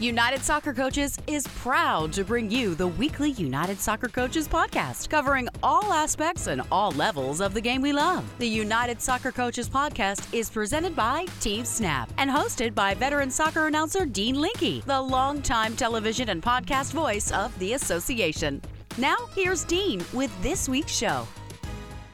United Soccer Coaches is proud to bring you the weekly United Soccer Coaches podcast, covering all aspects and all levels of the game we love. The United Soccer Coaches podcast is presented by Team Snap and hosted by veteran soccer announcer Dean Linke, the longtime television and podcast voice of the association. Now, here's Dean with this week's show.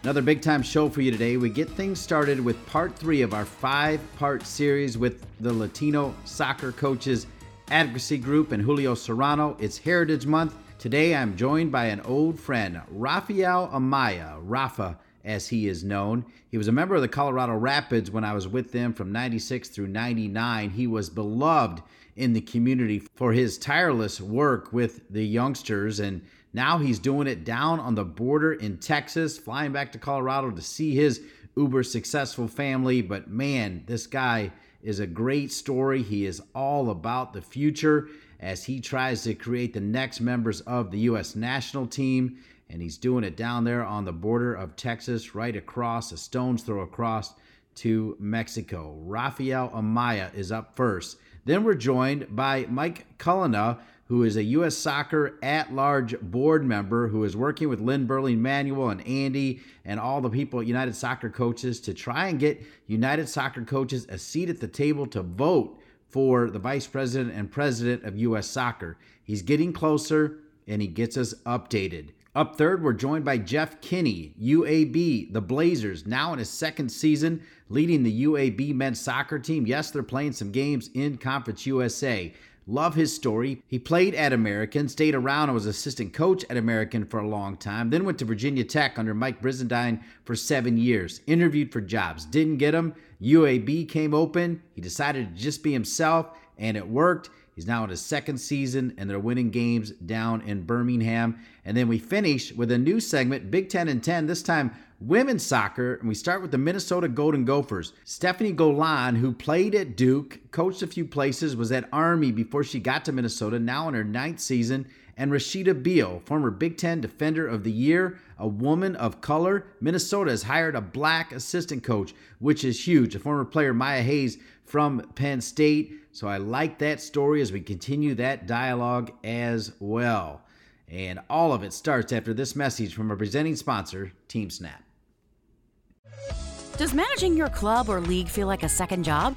Another big time show for you today. We get things started with part three of our five part series with the Latino soccer coaches Advocacy Group and Julio Serrano. It's Heritage Month. Today I'm joined by an old friend, Rafael Amaya, Rafa as he is known. He was a member of the Colorado Rapids when I was with them from 96 through 99. He was beloved in the community for his tireless work with the youngsters and now he's doing it down on the border in Texas, flying back to Colorado to see his uber successful family. But man, this guy is a great story. He is all about the future as he tries to create the next members of the U.S. national team. And he's doing it down there on the border of Texas, right across, a stone's throw across to Mexico. Rafael Amaya is up first. Then we're joined by Mike Cullina, who is a U.S. Soccer at large board member who is working with Lynn Berling Manuel and Andy and all the people at United Soccer Coaches to try and get United Soccer Coaches a seat at the table to vote for the vice president and president of U.S. Soccer. He's getting closer and he gets us updated. Up third, we're joined by Jeff Kinney, UAB, the Blazers, now in his second season leading the UAB men's soccer team. Yes, they're playing some games in Conference USA. Love his story. He played at American, stayed around and was assistant coach at American for a long time, then went to Virginia Tech under Mike Brizendine for seven years. Interviewed for jobs, didn't get them. UAB came open. He decided to just be himself, and it worked. He's now in his second season, and they're winning games down in Birmingham. And then we finish with a new segment, Big Ten and 10, this time women's soccer. And we start with the Minnesota Golden Gophers. Stefanie Golan, who played at Duke, coached a few places, was at Army before she got to Minnesota, now in her ninth season. And Rashida Beal, former Big Ten Defender of the Year, a woman of color. Minnesota has hired a black assistant coach, which is huge. A former player, Maya Hayes, from Penn State. So I like that story as we continue that dialogue as well. And all of it starts after this message from our presenting sponsor, Team Snap. Does managing your club or league feel like a second job?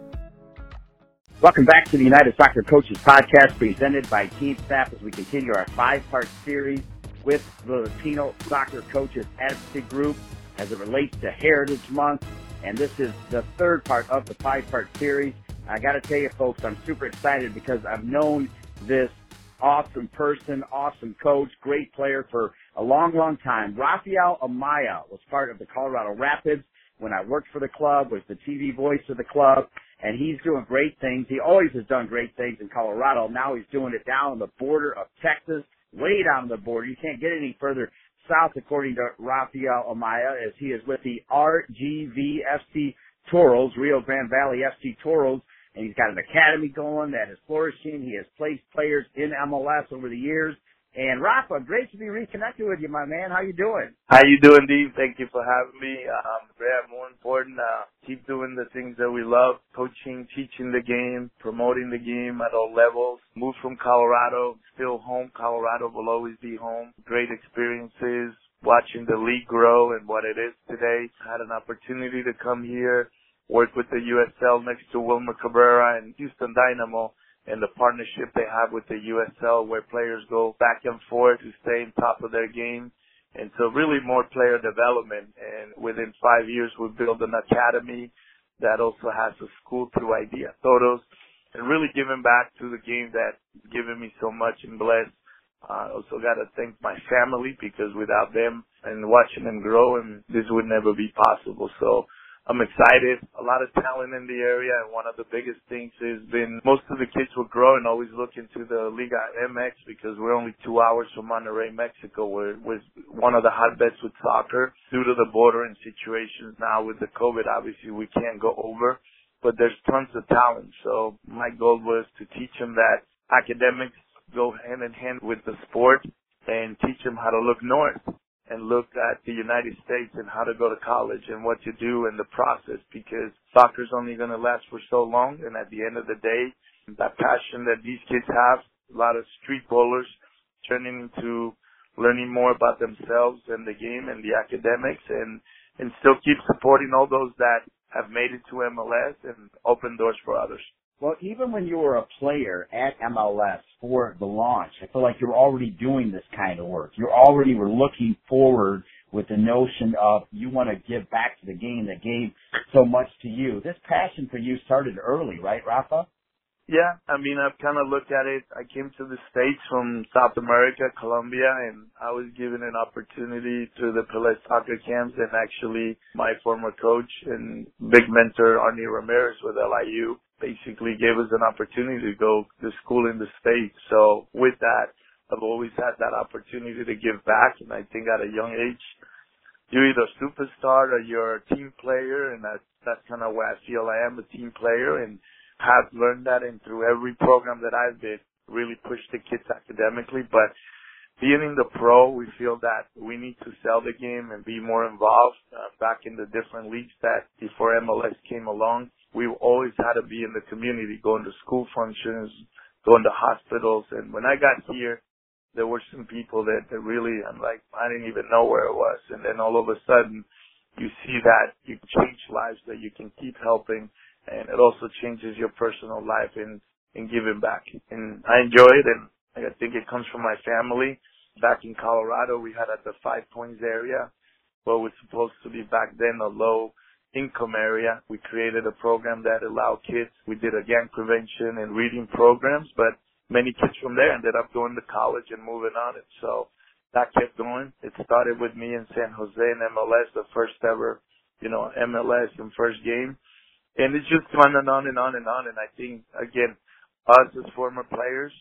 Welcome back to the United Soccer Coaches Podcast presented by Team Snap as we continue our five part series with the Latino Soccer Coaches Advocacy Group as it relates to Heritage Month. And this is the third part of the five part series. I got to tell you, folks, I'm super excited because I've known this awesome person, awesome coach, great player for a long, long time. Rafael Amaya was part of the Colorado Rapids when I worked for the club, was the TV voice of the club and he's doing great things. He always has done great things in Colorado. Now he's doing it down on the border of Texas, way down the border. You can't get any further south, according to Rafael Amaya, as he is with the RGVFC Toros, Rio Grande Valley FC Toros, and he's got an academy going that is flourishing. He has placed players in MLS over the years. And Rafa, great to be reconnected with you, my man. How you doing? How you doing, Dave? Thank you for having me. Um, more important, uh, keep doing the things that we love, coaching, teaching the game, promoting the game at all levels. Moved from Colorado, still home. Colorado will always be home. Great experiences, watching the league grow and what it is today. Had an opportunity to come here, work with the USL next to Wilmer Cabrera and Houston Dynamo and the partnership they have with the USL where players go back and forth to stay on top of their game. And so really more player development. And within five years, we built an academy that also has a school through Idea Toros and really giving back to the game that given me so much and blessed. I uh, also got to thank my family because without them and watching them grow, and this would never be possible. So I'm excited. A lot of talent in the area, and one of the biggest things has been most of the kids will grow and always look into the Liga MX because we're only two hours from Monterrey, Mexico. We're, we're one of the hotbeds with soccer due to the border and situations now with the COVID. Obviously, we can't go over, but there's tons of talent. So my goal was to teach them that academics go hand in hand with the sport and teach them how to look north and look at the United States and how to go to college and what to do in the process because soccer's only going to last for so long. And at the end of the day, that passion that these kids have, a lot of street bowlers turning into learning more about themselves and the game and the academics and, and still keep supporting all those that have made it to MLS and open doors for others. Well, even when you were a player at MLS for the launch, I feel like you're already doing this kind of work. You already were looking forward with the notion of you want to give back to the game that gave so much to you. This passion for you started early, right, Rafa? Yeah, I mean, I've kind of looked at it. I came to the States from South America, Colombia, and I was given an opportunity through the Pelé soccer camps and actually my former coach and big mentor, Arnie Ramirez with LIU, basically gave us an opportunity to go to school in the States. So with that, I've always had that opportunity to give back. And I think at a young age, you're either a superstar or you're a team player. And that's, that's kind of where I feel I am a team player and have learned that. And through every program that I've been, really push the kids academically. But being in the pro, we feel that we need to sell the game and be more involved uh, back in the different leagues that before MLS came along we always had to be in the community, going to school functions, going to hospitals. And when I got here, there were some people that, that really, I'm like, I didn't even know where it was. And then all of a sudden, you see that you change lives, that you can keep helping, and it also changes your personal life in, in giving back. And I enjoy it, and I think it comes from my family. Back in Colorado, we had at the Five Points area, what was supposed to be back then a low income area. We created a program that allowed kids. We did a gang prevention and reading programs, but many kids from there ended up going to college and moving on. And so that kept going. It started with me in San Jose in MLS, the first ever, you know, MLS and first game. And it's just gone and on and on and on. And I think, again, us as former players,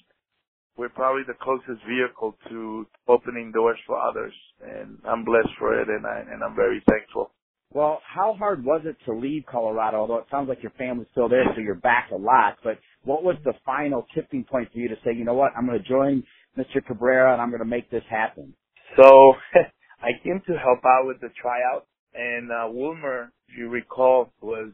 we're probably the closest vehicle to opening doors for others. And I'm blessed for it and I, and I'm very thankful. Well, how hard was it to leave Colorado? Although it sounds like your family's still there, so you're back a lot. But what was the final tipping point for you to say, you know what, I'm going to join Mr. Cabrera and I'm going to make this happen? So I came to help out with the tryout, and uh, Wilmer, if you recall, was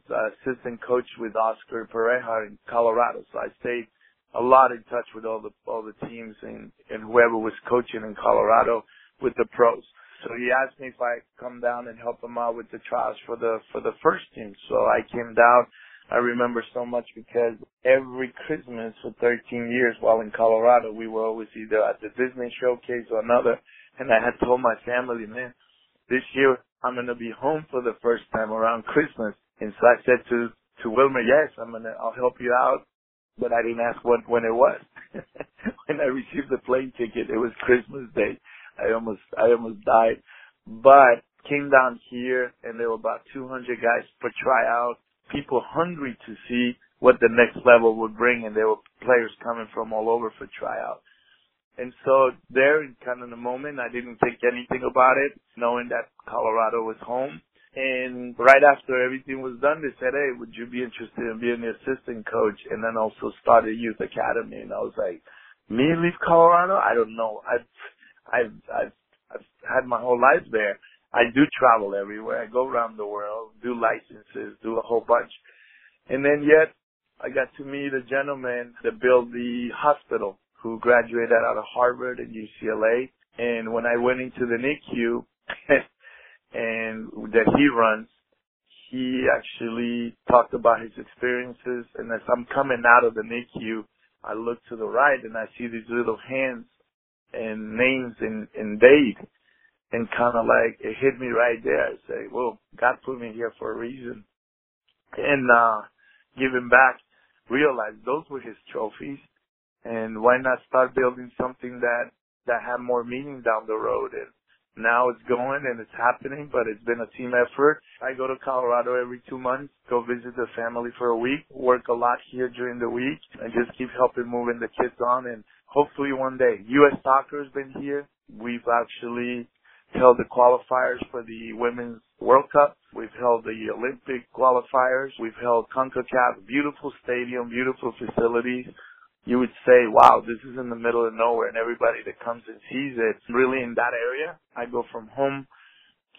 assistant coach with Oscar Pareja in Colorado. So I stayed a lot in touch with all the all the teams and and whoever was coaching in Colorado with the pros. So he asked me if I come down and help him out with the trials for the for the first team. So I came down. I remember so much because every Christmas for 13 years while in Colorado, we were always either at the Disney showcase or another. And I had told my family, man, this year I'm going to be home for the first time around Christmas. And so I said to, to Wilmer, yes, I'm going to, I'll help you out. But I didn't ask what, when it was. when I received the plane ticket, it was Christmas Day. I almost I almost died. But came down here and there were about 200 guys per tryout. People hungry to see what the next level would bring, and there were players coming from all over for tryout. And so there, in kind of the moment, I didn't think anything about it, knowing that Colorado was home. And right after everything was done, they said, "Hey, would you be interested in being the assistant coach and then also start a youth academy?" And I was like, "Me leave Colorado? I don't know. I I've, I've, I've had my whole life there. I do travel everywhere. I go around the world, do licenses, do a whole bunch. And then yet, I got to meet a gentleman that built the hospital who graduated out of Harvard and UCLA. And when I went into the NICU and that he runs, he actually talked about his experiences. And as I'm coming out of the NICU, I look to the right and I see these little hands and names and, and date and kind of like it hit me right there. I say, well, God put me here for a reason. And, uh, giving back, realize those were his trophies. And why not start building something that, that had more meaning down the road? And, now it's going and it's happening, but it's been a team effort. I go to Colorado every two months, go visit the family for a week, work a lot here during the week, and just keep helping moving the kids on. And hopefully one day, U.S. soccer has been here. We've actually held the qualifiers for the Women's World Cup. We've held the Olympic qualifiers. We've held CONCACAF. Beautiful stadium, beautiful facilities you would say, wow, this is in the middle of nowhere and everybody that comes and sees it really in that area. I go from home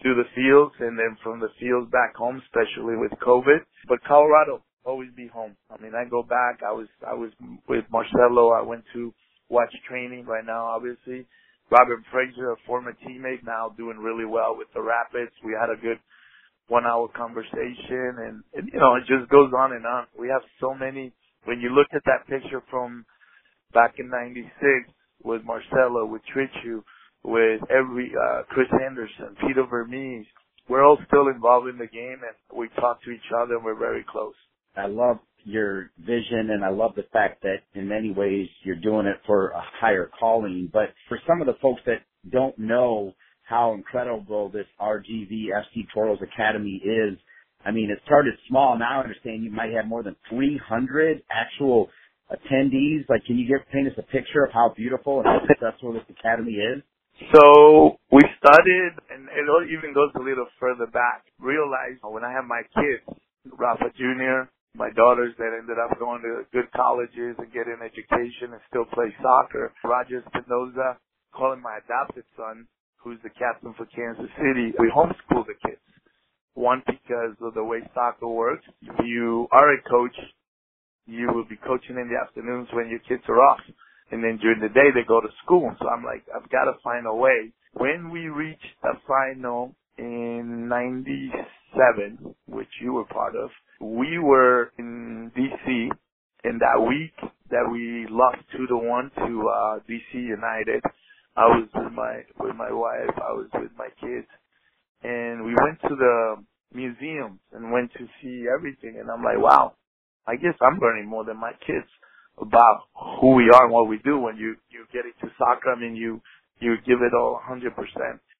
to the fields and then from the fields back home, especially with COVID. But Colorado, always be home. I mean, I go back. I was, I was with Marcelo. I went to watch training right now, obviously. Robin Fraser, a former teammate, now doing really well with the Rapids. We had a good one hour conversation and, and you know, it just goes on and on. We have so many when you look at that picture from back in '96 with Marcelo, with Trichu, with every uh, Chris Henderson, Peter Vermes, we're all still involved in the game, and we talk to each other, and we're very close. I love your vision, and I love the fact that in many ways you're doing it for a higher calling. But for some of the folks that don't know how incredible this RGV FC Toros Academy is, I mean, it started small. Now I understand you might have more than 300 actual attendees. Like, can you give paint us a picture of how beautiful and how successful this academy is? So we started, and it even goes a little further back. Realized when I have my kids, Rafa Jr., my daughters that ended up going to good colleges and getting education and still play soccer. Roger Espinoza, calling my adopted son, who's the captain for Kansas City. We homeschool the kids. One, because of the way soccer works. If you are a coach, you will be coaching in the afternoons when your kids are off. And then during the day, they go to school. So I'm like, I've got to find a way. When we reached the final in 97, which you were part of, we were in DC in that week that we lost two to one to uh DC United. I was with my with my wife, I was with my kids, and we went to the museums and went to see everything. And I'm like, wow, I guess I'm learning more than my kids about who we are and what we do when you, you get into soccer. I mean, you, you give it all 100%.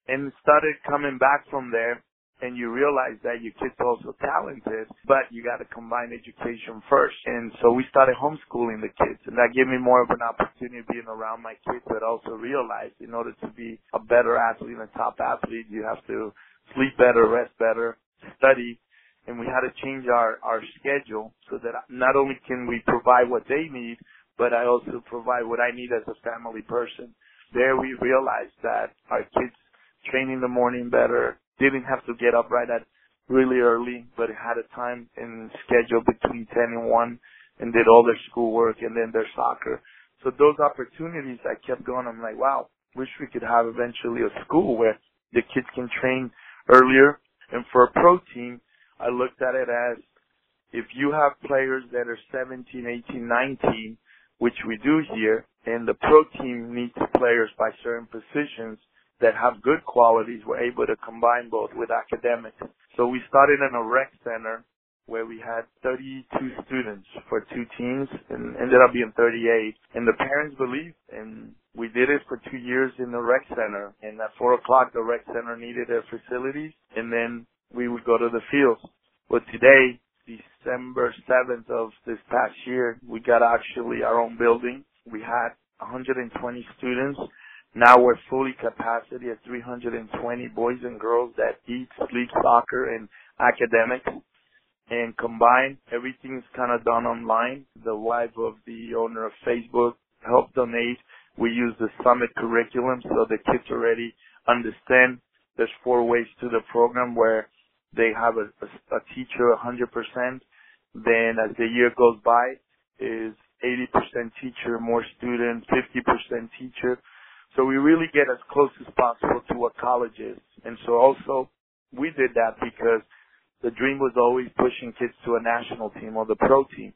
And started coming back from there and you realize that your kid's are also talented, but you got to combine education first. And so we started homeschooling the kids, and that gave me more of an opportunity being around my kids, but also realized in order to be a better athlete and a top athlete, you have to sleep better, rest better, study, and we had to change our, our schedule so that not only can we provide what they need, but I also provide what I need as a family person. There we realized that our kids train in the morning better, didn't have to get up right at really early, but had a time and schedule between 10 and 1 and did all their schoolwork and then their soccer. So those opportunities I kept going. I'm like, wow, wish we could have eventually a school where the kids can train earlier. And for a pro team, I looked at it as if you have players that are 17, 18, 19, which we do here, and the pro team needs players by certain positions, that have good qualities were able to combine both with academics. So we started in a rec center where we had 32 students for two teams and ended up being 38. And the parents believed and we did it for two years in the rec center. And at four o'clock, the rec center needed their facilities and then we would go to the fields. But today, December 7th of this past year, we got actually our own building. We had 120 students now we're fully capacity at 320 boys and girls that eat, sleep soccer and academics. And combined, everything's kind of done online. The wife of the owner of Facebook helped donate. We use the summit curriculum so the kids already understand there's four ways to the program where they have a, a, a teacher 100%. Then as the year goes by is 80% teacher, more students, 50% teacher. So we really get as close as possible to what college is. And so also we did that because the dream was always pushing kids to a national team or the pro team.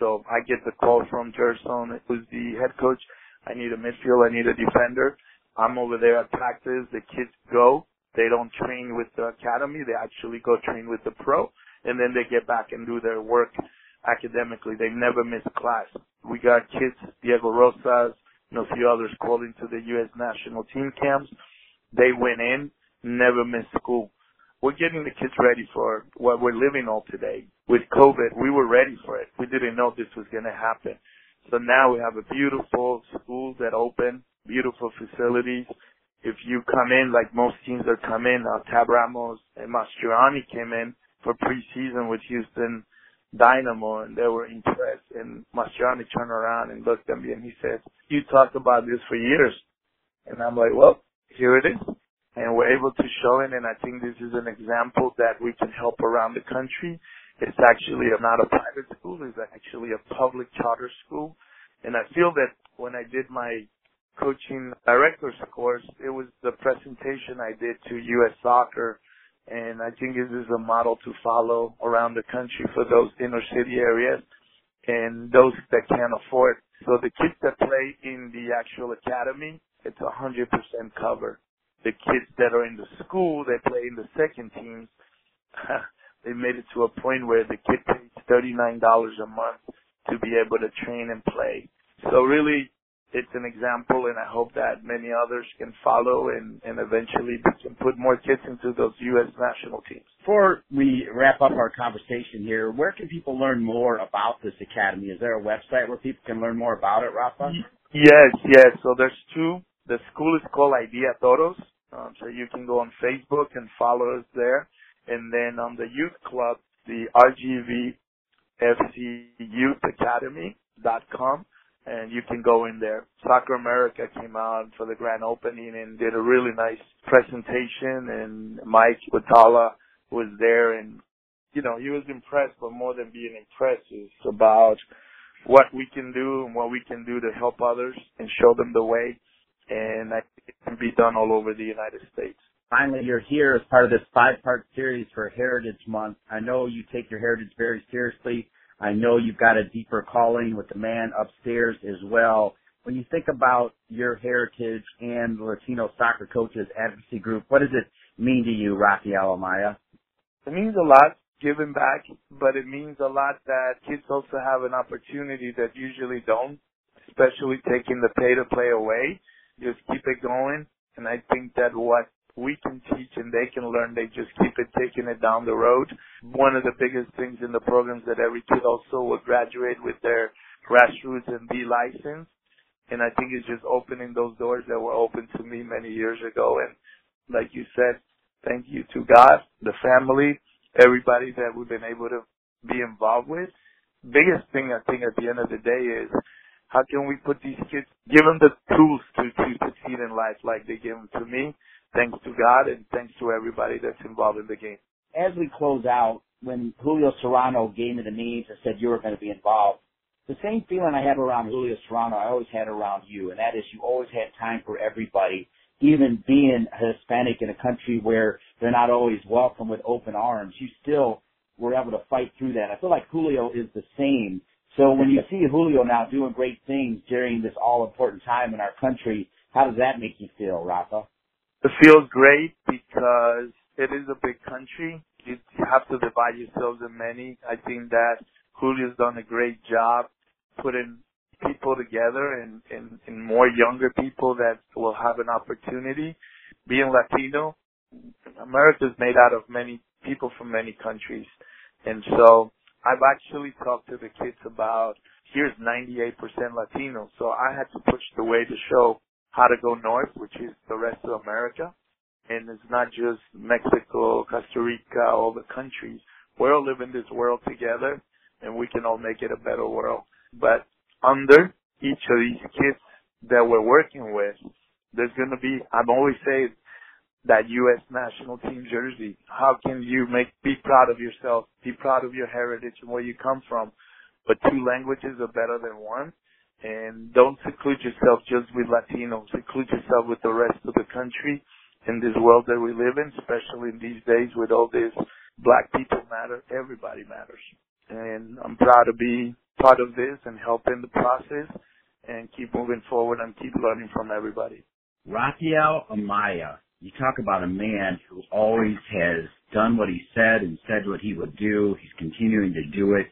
So I get the call from Gerson, who's the head coach. I need a midfield. I need a defender. I'm over there at practice. The kids go. They don't train with the academy. They actually go train with the pro and then they get back and do their work academically. They never miss class. We got kids, Diego Rosas, and a few others called into the U.S. national team camps. they went in, never missed school. We're getting the kids ready for what we're living all today. With COVID, we were ready for it. We didn't know this was going to happen. So now we have a beautiful school that opened, beautiful facilities. If you come in, like most teams that come in, uh, Tab Ramos and Mastroeni came in for preseason with Houston Dynamo and they were impressed and Mastroeni turned around and looked at me and he said, you talked about this for years. And I'm like, well, here it is. And we're able to show it and I think this is an example that we can help around the country. It's actually not a private school, it's actually a public charter school. And I feel that when I did my coaching director's course, it was the presentation I did to US Soccer and I think this is a model to follow around the country for those inner city areas and those that can't afford. So the kids that play in the actual academy, it's a hundred percent cover. The kids that are in the school, they play in the second teams. they made it to a point where the kid pays thirty nine dollars a month to be able to train and play. So really, it's an example and I hope that many others can follow and, and eventually we can put more kids into those U.S. national teams. Before we wrap up our conversation here, where can people learn more about this academy? Is there a website where people can learn more about it, Rafa? Yes, yes. So there's two. The school is called Idea Toros. Um, so you can go on Facebook and follow us there. And then on the youth club, the RGV FC Youth Academy dot com and you can go in there. Soccer America came out for the grand opening and did a really nice presentation and Mike Woitalla was there and you know, he was impressed, but more than being impressed is about what we can do and what we can do to help others and show them the way. And I think it can be done all over the United States. Finally, you're here as part of this five-part series for Heritage Month. I know you take your heritage very seriously. I know you've got a deeper calling with the man upstairs as well. When you think about your heritage and Latino Soccer Coaches Advocacy Group, what does it mean to you, Rafael Amaya? It means a lot giving back, but it means a lot that kids also have an opportunity that usually don't, especially taking the pay to play away. Just keep it going. And I think that what we can teach and they can learn. They just keep it taking it down the road. Mm-hmm. One of the biggest things in the program is that every kid also will graduate with their grassroots and B license. And I think it's just opening those doors that were open to me many years ago. And like you said, thank you to God, the family, everybody that we've been able to be involved with. Biggest thing I think at the end of the day is how can we put these kids, give them the tools to, to succeed in life like they give them to me thanks to God and thanks to everybody that's involved in the game. As we close out, when Julio Serrano gave me the names and said you were going to be involved, the same feeling I have around Julio Serrano, I always had around you, and that is you always had time for everybody. Even being Hispanic in a country where they're not always welcome with open arms, you still were able to fight through that. I feel like Julio is the same. So when you see Julio now doing great things during this all important time in our country, how does that make you feel, Rafa? It feels great because it is a big country. You have to divide yourselves in many. I think that Julio's done a great job putting people together and, and, and more younger people that will have an opportunity. Being Latino, America is made out of many people from many countries. And so I've actually talked to the kids about here's 98% Latino. So I had to push the way to show how to go north, which is the rest of America. And it's not just Mexico, Costa Rica, all the countries. We all live in this world together and we can all make it a better world. But under each of these kids that we're working with, there's going to be, I'm always saying that U.S. national team jersey. How can you make, be proud of yourself, be proud of your heritage and where you come from? But two languages are better than one and don't seclude yourself just with Latinos. Seclude yourself with the rest of the country in this world that we live in, especially in these days with all this black people matter, everybody matters. And I'm proud to be part of this and help in the process and keep moving forward and keep learning from everybody. Rafael Amaya, you talk about a man who always has done what he said and said what he would do. He's continuing to do it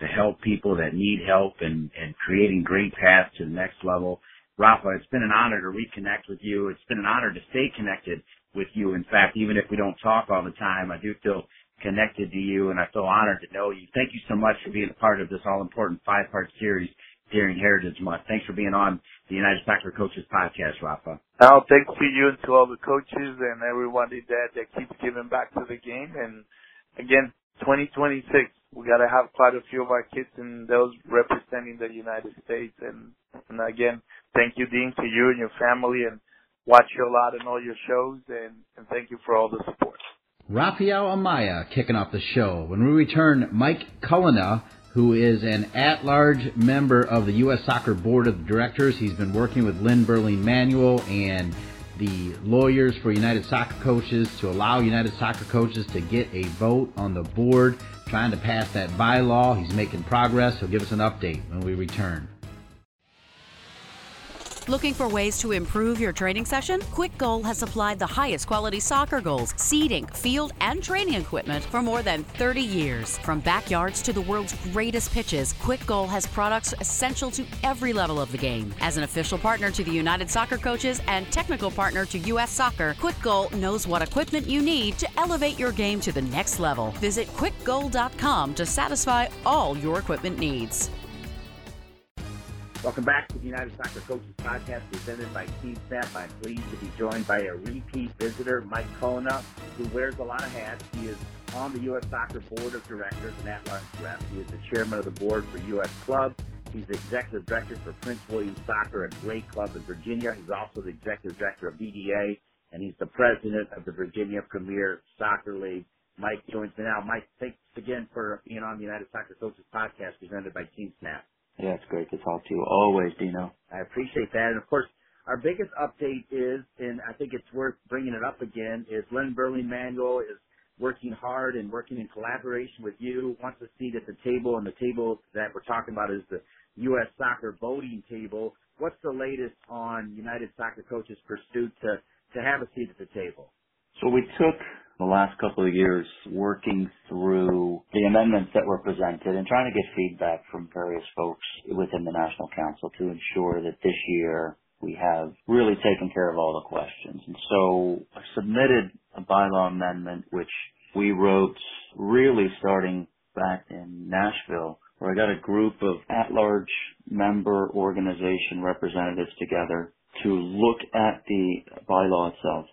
to help people that need help and, and creating great paths to the next level. Rafa, it's been an honor to reconnect with you. It's been an honor to stay connected with you. In fact, even if we don't talk all the time, I do feel connected to you and I feel honored to know you. Thank you so much for being a part of this all important five part series during Heritage Month. Thanks for being on the United Soccer Coaches podcast, Rafa. Oh, thanks to you and to all the coaches and everybody that, that keeps giving back to the game. And again, 2026, we got to have quite a few of our kids and those representing the United States. And, and again, thank you, Dean, to you and your family and watch you a lot in all your shows. And, and thank you for all the support. Rafael Amaya kicking off the show. When we return, Mike Cullina, who is an at-large member of the U.S. Soccer Board of Directors. He's been working with Lynn Berling Manuel and the lawyers for United Soccer Coaches to allow United Soccer Coaches to get a vote on the board, trying to pass that bylaw. He's making progress. He'll give us an update when we return. Looking for ways to improve your training session? Kwik Goal has supplied the highest quality soccer goals, seating, field, and training equipment for more than 30 years. From backyards to the world's greatest pitches, Kwik Goal has products essential to every level of the game. As an official partner to the United Soccer Coaches and technical partner to U.S. Soccer, Kwik Goal knows what equipment you need to elevate your game to the next level. Visit kwikgoal.com to satisfy all your equipment needs. Welcome back to the United Soccer Coaches Podcast presented by Team Snap. I'm pleased to be joined by a repeat visitor, Mike Cullina, who wears a lot of hats. He is on the U.S. Soccer Board of Directors and at-large rep. He is the chairman of the board for U.S. Club. He's the executive director for Prince William Soccer and Great Club in Virginia. He's also the executive director of BDA, and he's the president of the Virginia Premier Soccer League. Mike joins me now. Mike, thanks again for being on the United Soccer Coaches Podcast presented by Team Snap. Yeah, it's great to talk to you. Always, Dino. I appreciate that. And of course, our biggest update is, and I think it's worth bringing it up again, is Lynn Berling Manuel is working hard and working in collaboration with you, wants a seat at the table, and the table that we're talking about is the U.S. Soccer voting table. What's the latest on United Soccer Coaches' pursuit to, to have a seat at the table? So we took the last couple of years working through the amendments that were presented and trying to get feedback from various folks within the National Council to ensure that this year we have really taken care of all the questions. And so I submitted a bylaw amendment which we wrote really starting back in Nashville where I got a group of at-large member organization representatives together to look at the bylaw itself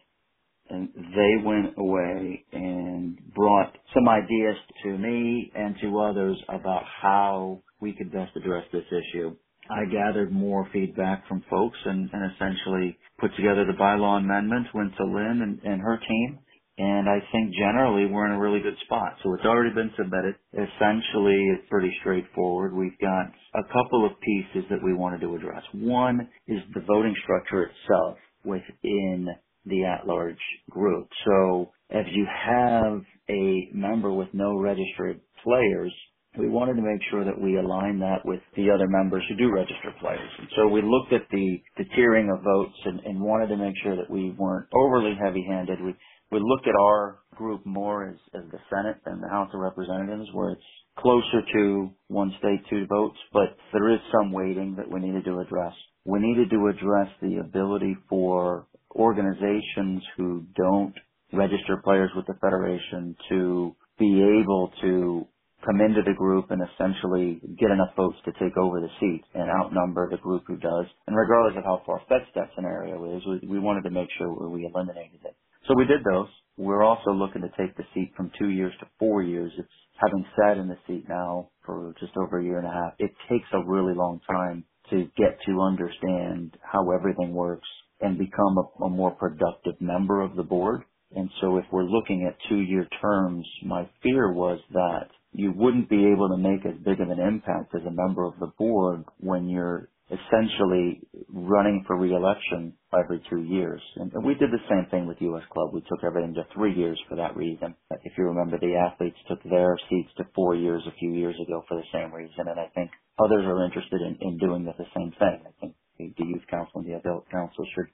and they went away and brought some ideas to me and to others about how we could best address this issue. I gathered more feedback from folks and, and essentially put together the bylaw amendment, went to Lynn and, and her team, and I think generally we're in a really good spot. So it's already been submitted. Essentially, it's pretty straightforward. We've got a couple of pieces that we wanted to address. One is the voting structure itself within the at-large group. So if you have a member with no registered players, we wanted to make sure that we align that with the other members who do register players. And so we looked at the, the tiering of votes and, and wanted to make sure that we weren't overly heavy-handed. We, we looked at our group more as, as the Senate and the House of Representatives where it's closer to one state, two votes, but there is some weighting that we needed to address. We needed to address the ability for organizations who don't register players with the federation to be able to come into the group and essentially get enough votes to take over the seat and outnumber the group who does. And regardless of how far-fetched that scenario is, we, we wanted to make sure we eliminated it. So we did those. We're also looking to take the seat from two years to four years. It's having sat in the seat now for just over a year and a half. It takes a really long time to get to understand how everything works and become a, a more productive member of the board. And so if we're looking at two year terms, my fear was that you wouldn't be able to make as big of an impact as a member of the board when you're essentially running for reelection every two years. And we did the same thing with U.S. Club. We took everything to three years for that reason. If you remember, the athletes took their seats to four years a few years ago for the same reason. And I think others are interested in, in doing the same thing. I think the youth council and the adult council should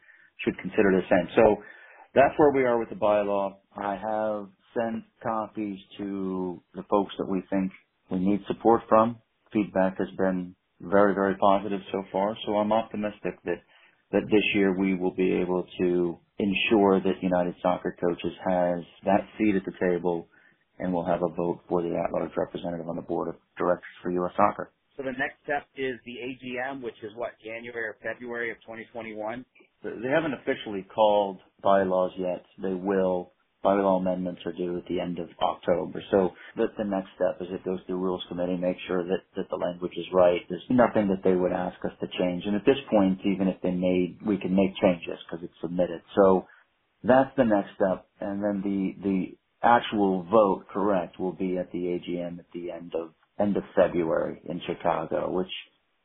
should consider the same. So that's where we are with the bylaw. I have sent copies to the folks that we think we need support from. Feedback has been very, very positive so far. So I'm optimistic that that this year we will be able to ensure that United Soccer Coaches has that seat at the table and will have a vote for the at-large representative on the board of directors for U.S. Soccer. So the next step is the AGM, which is what, January or February of 2021? They haven't officially called bylaws yet. They will. Bylaw amendments are due at the end of October. So the, the next step is it goes through Rules Committee, make sure that, that the language is right. There's nothing that they would ask us to change. And at this point, even if they made, we can make changes because it's submitted. So that's the next step. And then the, the actual vote, correct, will be at the AGM at the end of, end of February in Chicago, which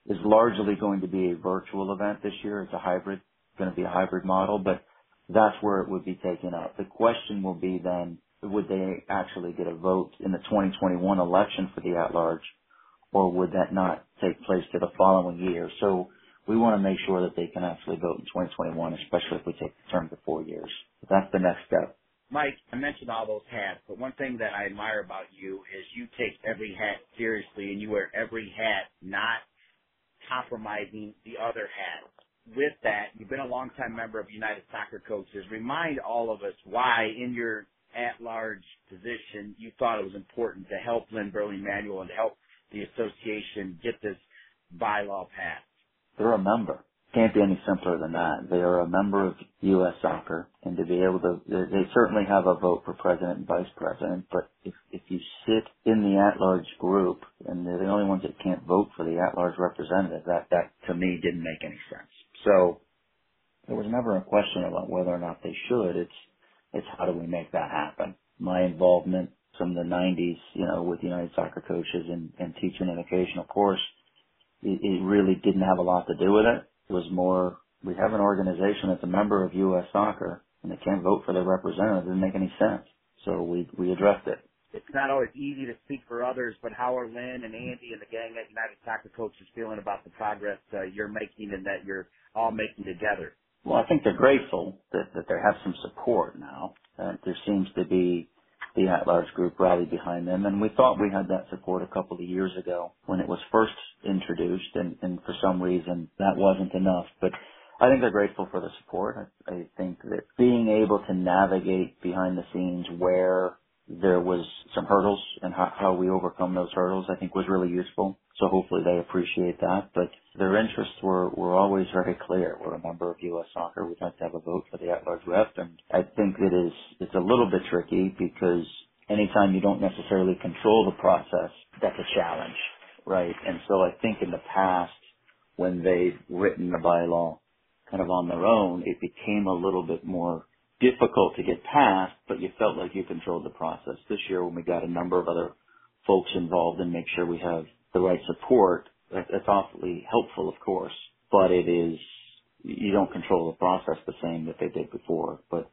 is largely going to be a virtual event this year. It's a hybrid, going to be a hybrid model, but that's where it would be taken up. The question will be then, would they actually get a vote in the 2021 election for the at-large, or would that not take place to the following year? So we want to make sure that they can actually vote in 2021, especially if we take the term to four years. That's the next step. Mike, I mentioned all those hats, but one thing that I admire about you is you take every hat seriously and you wear every hat not compromising the other hat with that, you've been a longtime member of United Soccer Coaches. Remind all of us why, in your at-large position, you thought it was important to help Lynn Berling Manuel and help the association get this bylaw passed. They're a member. Can't be any simpler than that. They are a member of U.S. Soccer, and to be able to, they certainly have a vote for president and vice president. But if if you sit in the at-large group, and they're the only ones that can't vote for the at-large representative, that that to me didn't make any sense. So there was never a question about whether or not they should. It's it's how do we make that happen? My involvement from the 90s, you know, with United Soccer Coaches and, and teaching an occasional course, it, it really didn't have a lot to do with it. Was more we have an organization that's a member of U.S. Soccer and they can't vote for their representative. It didn't make any sense. So we we addressed it it's not always easy to speak for others, but how are Lynn and Andy and the gang at United Soccer Coaches feeling about the progress uh, you're making and that you're all making together? Well, I think they're grateful that, that they have some support now. Uh, there seems to be the at-large group rally behind them, and we thought we had that support a couple of years ago when it was first introduced, and, and for some reason that wasn't enough. But I think they're grateful for the support. I, I think that being able to navigate behind the scenes where there was some hurdles and how, how we overcome those hurdles I think was really useful. So hopefully they appreciate that. But their interests were, were always very clear. We're a member of U.S. Soccer. We'd like to have a vote for the at-large rep. And I think it is, it's a little bit tricky because anytime you don't necessarily control the process, that's a challenge, right? And so I think in the past, when they've written the bylaw kind of on their own, it became a little bit more difficult to get past, but you felt like you controlled the process. This year, when we got a number of other folks involved and make sure we have the right support, that's awfully helpful, of course, but it is, you don't control the process the same that they did before. But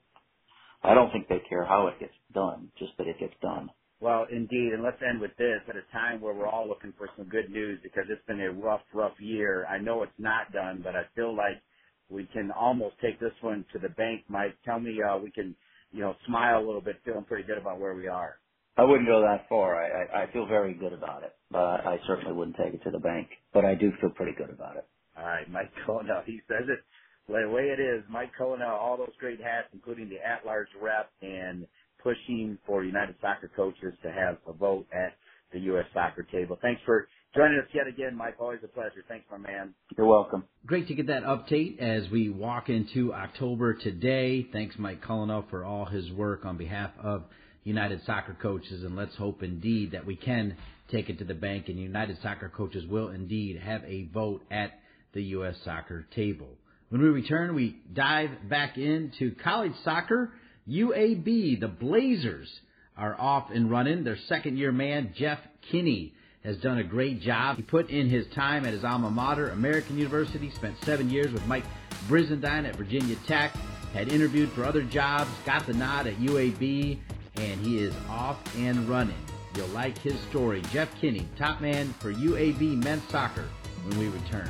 I don't think they care how it gets done, just that it gets done. Well, indeed, and let's end with this at a time where we're all looking for some good news because it's been a rough, rough year. I know it's not done, but I feel like we can almost take this one to the bank. Mike, tell me uh, we can, you know, smile a little bit, feeling pretty good about where we are. I wouldn't go that far. I, I, I feel very good about it, but I certainly wouldn't take it to the bank. But I do feel pretty good about it. All right, Mike Cullina, he says it the way it is. Mike Cullina, all those great hats, including the at-large rep and pushing for United Soccer coaches to have a vote at the U.S. soccer table. Thanks for joining us yet again, Mike. Always a pleasure. Thanks, my man. You're welcome. Great to get that update as we walk into October today. Thanks, Mike Cullina, for all his work on behalf of United Soccer Coaches, and let's hope indeed that we can take it to the bank and United Soccer Coaches will indeed have a vote at the U.S. soccer table. When we return, we dive back into college soccer. UAB, the Blazers, are off and running. Their second year man, Jeff Kinney, has done a great job. He put in his time at his alma mater, American University, spent seven years with Mike Brizendine at Virginia Tech, had interviewed for other jobs, got the nod at UAB, and he is off and running. You'll like his story. Jeff Kinney, top man for UAB men's soccer when we return.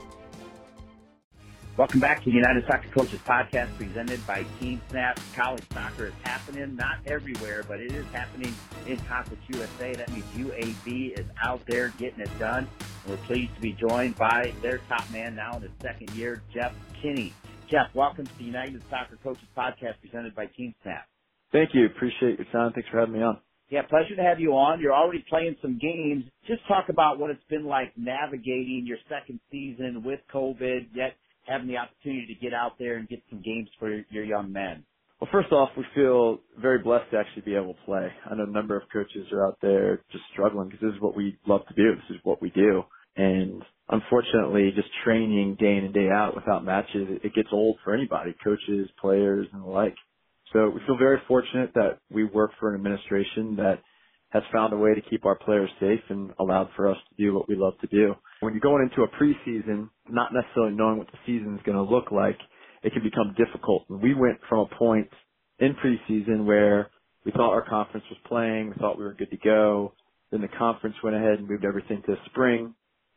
Welcome back to the United Soccer Coaches Podcast presented by Team Snap. College soccer is happening, not everywhere, but it is happening in Conference USA. That means UAB is out there getting it done. We're pleased to be joined by their top man now in his second year, Jeff Kinney. Jeff, welcome to the United Soccer Coaches Podcast presented by Team Snap. Thank you. Appreciate your time. Thanks for having me on. Yeah, pleasure to have you on. You're already playing some games. Just talk about what it's been like navigating your second season with COVID, yet having the opportunity to get out there and get some games for your young men? Well, first off, we feel very blessed to actually be able to play. I know a number of coaches are out there just struggling because this is what we love to do. This is what we do. And unfortunately, just training day in and day out without matches, it gets old for anybody, coaches, players, and the like. So we feel very fortunate that we work for an administration that has found a way to keep our players safe and allowed for us to do what we love to do. When you're going into a preseason, not necessarily knowing what the season is going to look like, it can become difficult. We went from a point in preseason where we thought our conference was playing, we thought we were good to go. Then the conference went ahead and moved everything to spring.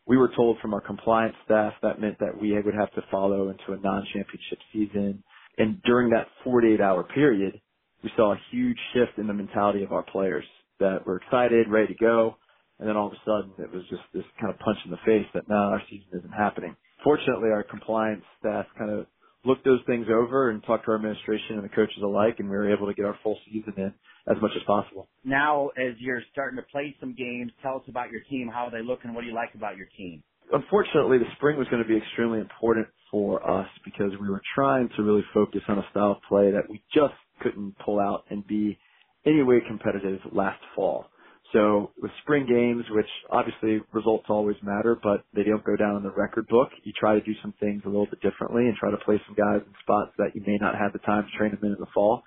We were told from our compliance staff that meant that we would have to follow into a non-championship season. And during that 48 hour period, we saw a huge shift in the mentality of our players that were excited, ready to go. And then all of a sudden it was just this kind of punch in the face that now our season isn't happening. Fortunately, our compliance staff kind of looked those things over and talked to our administration and the coaches alike, and we were able to get our full season in as much as possible. Now, as you're starting to play some games, tell us about your team. How are they looking? What do you like about your team? Unfortunately, the spring was going to be extremely important for us because we were trying to really focus on a style of play that we just couldn't pull out and be any way competitive last fall. So with spring games, which obviously results always matter, but they don't go down in the record book, you try to do some things a little bit differently and try to play some guys in spots that you may not have the time to train them in in the fall.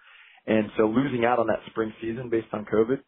And so losing out on that spring season based on COVID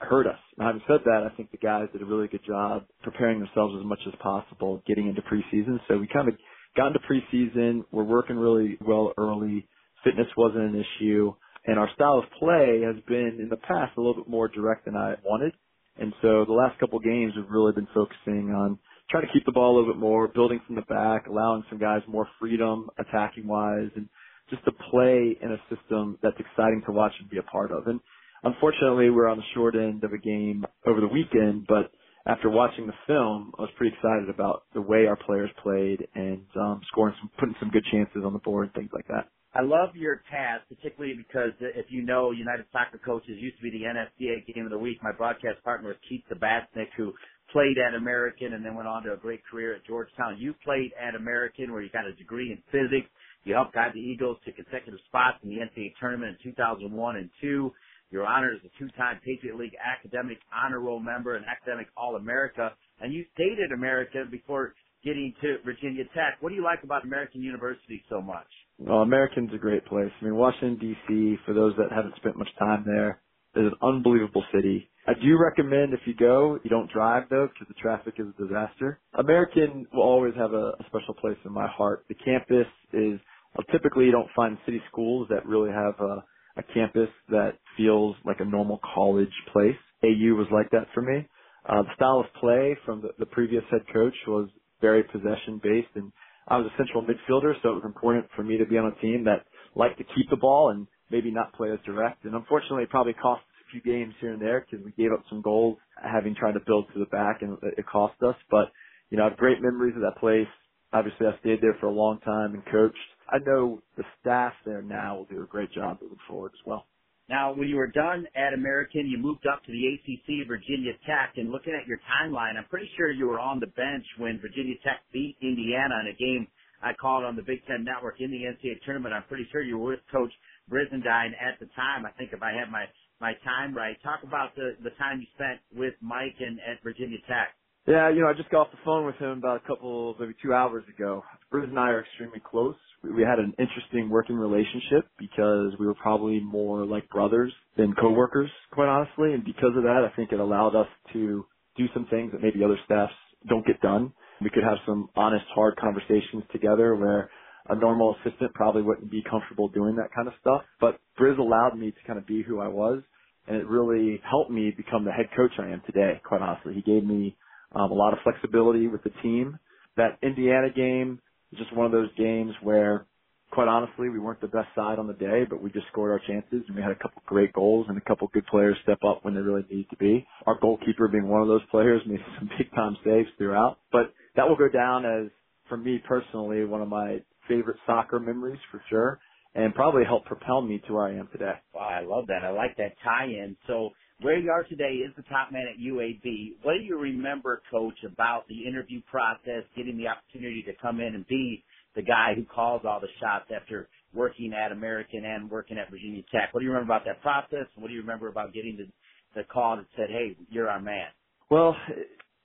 hurt us. Now, having said that, I think the guys did a really good job preparing themselves as much as possible getting into preseason. So we kind of got into preseason. We're working really well early. Fitness wasn't an issue. And our style of play has been in the past a little bit more direct than I wanted. And so the last couple games have really been focusing on trying to keep the ball a little bit more, building from the back, allowing some guys more freedom attacking wise and just to play in a system that's exciting to watch and be a part of. And unfortunately we're on the short end of a game over the weekend, but after watching the film, I was pretty excited about the way our players played and um, scoring some, putting some good chances on the board, things like that. I love your task, particularly because if you know United Soccer Coaches used to be the NSCAA Game of the Week. My broadcast partner was Keith Sabatsnik, who played at American and then went on to a great career at Georgetown. You played at American where you got a degree in physics. You helped guide the Eagles to consecutive spots in the NCAA tournament in 2001 and 2. You're honored as a two-time Patriot League Academic Honor Roll member and Academic All-America. And you stayed at American before getting to Virginia Tech. What do you like about American University so much? Well, American's a great place. I mean, Washington D.C. For those that haven't spent much time there, is an unbelievable city. I do recommend if you go, you don't drive though, because the traffic is a disaster. American will always have a, a special place in my heart. The campus is well, typically you don't find city schools that really have a, a campus that feels like a normal college place. AU was like that for me. Uh, the style of play from the, the previous head coach was very possession based and I was a central midfielder, so it was important for me to be on a team that liked to keep the ball and maybe not play as direct. And unfortunately, it probably cost us a few games here and there because we gave up some goals having tried to build to the back and it cost us. But, you know, I have great memories of that place. Obviously, I stayed there for a long time and coached. I know the staff there now will do a great job moving forward as well. Now, when you were done at American, you moved up to the ACC Virginia Tech. And looking at your timeline, I'm pretty sure you were on the bench when Virginia Tech beat Indiana in a game I called on the Big Ten Network in the NCAA tournament. I'm pretty sure you were with Coach Brizendine at the time. I think if I have my my time right, talk about the the time you spent with Mike and at Virginia Tech. Yeah, you know, I just got off the phone with him about a couple, maybe two hours ago. Briz and I are extremely close. We had an interesting working relationship because we were probably more like brothers than coworkers, quite honestly. And because of that, I think it allowed us to do some things that maybe other staffs don't get done. We could have some honest, hard conversations together where a normal assistant probably wouldn't be comfortable doing that kind of stuff. But Briz allowed me to kind of be who I was and it really helped me become the head coach I am today, quite honestly. He gave me um, a lot of flexibility with the team. That Indiana game was just one of those games where, quite honestly, we weren't the best side on the day, but we just scored our chances and we had a couple great goals and a couple good players step up when they really needed to be. Our goalkeeper being one of those players made some big time saves throughout, but that will go down as, for me personally, one of my favorite soccer memories for sure and probably helped propel me to where I am today. Wow, I love that. I like that tie-in. So where you are today is the top man at UAB. What do you remember, Coach, about the interview process, getting the opportunity to come in and be the guy who calls all the shots after working at American and working at Virginia Tech? What do you remember about that process? What do you remember about getting the, the call that said, hey, you're our man? Well,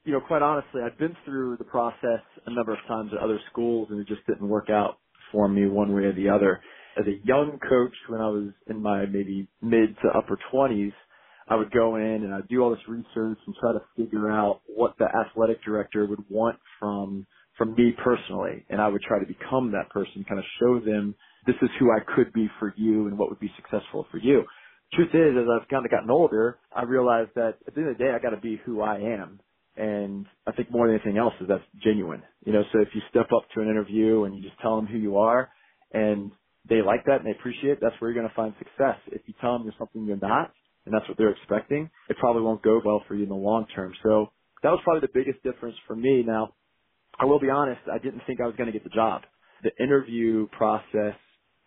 you know, quite honestly, I've been through the process a number of times at other schools and it just didn't work out for me one way or the other. As a young coach, when I was in my maybe mid to upper 20s, I would go in and I'd do all this research and try to figure out what the athletic director would want from from me personally. And I would try to become that person, kind of show them this is who I could be for you and what would be successful for you. Truth is, as I've kind of gotten older, I realized that at the end of the day, I got to be who I am. And I think more than anything else is that's genuine. You know, so if you step up to an interview and you just tell them who you are and they like that and they appreciate it, that's where you're going to find success. If you tell them you're something you're not, and that's what they're expecting, it probably won't go well for you in the long term. So that was probably the biggest difference for me. Now, I will be honest, I didn't think I was going to get the job. The interview process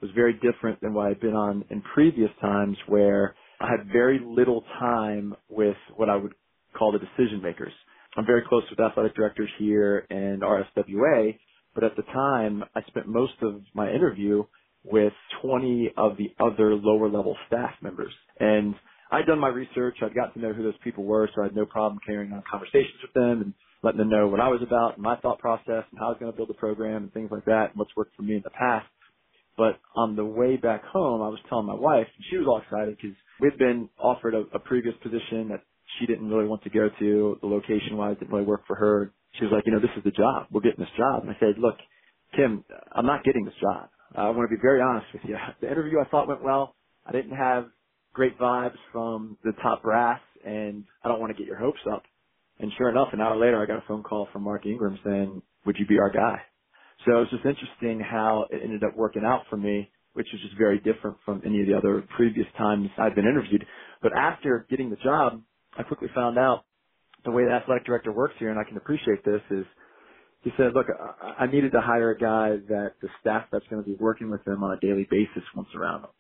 was very different than what I'd been on in previous times where I had very little time with what I would call the decision makers. I'm very close with athletic directors here and RSWA, but at the time I spent most of my interview with 20 of the other lower level staff members. And I'd done my research. I'd got to know who those people were, so I had no problem carrying on conversations with them and letting them know what I was about and my thought process and how I was going to build the program and things like that and what's worked for me in the past. But on the way back home, I was telling my wife, and she was all excited because we'd been offered a, a previous position that she didn't really want to go to. The location wise didn't really work for her. She was like, you know, this is the job. We're getting this job. And I said, look, Kim, I'm not getting this job. I want to be very honest with you. The interview I thought went well. I didn't have great vibes from the top brass, and I don't want to get your hopes up. And sure enough, an hour later, I got a phone call from Mark Ingram saying, "Would you be our guy?" So it's just interesting how it ended up working out for me, which is just very different from any of the other previous times I've been interviewed. But after getting the job, I quickly found out the way the athletic director works here, and I can appreciate this, is he said, look, I needed to hire a guy that the staff that's going to be working with him on a daily basis wants around him.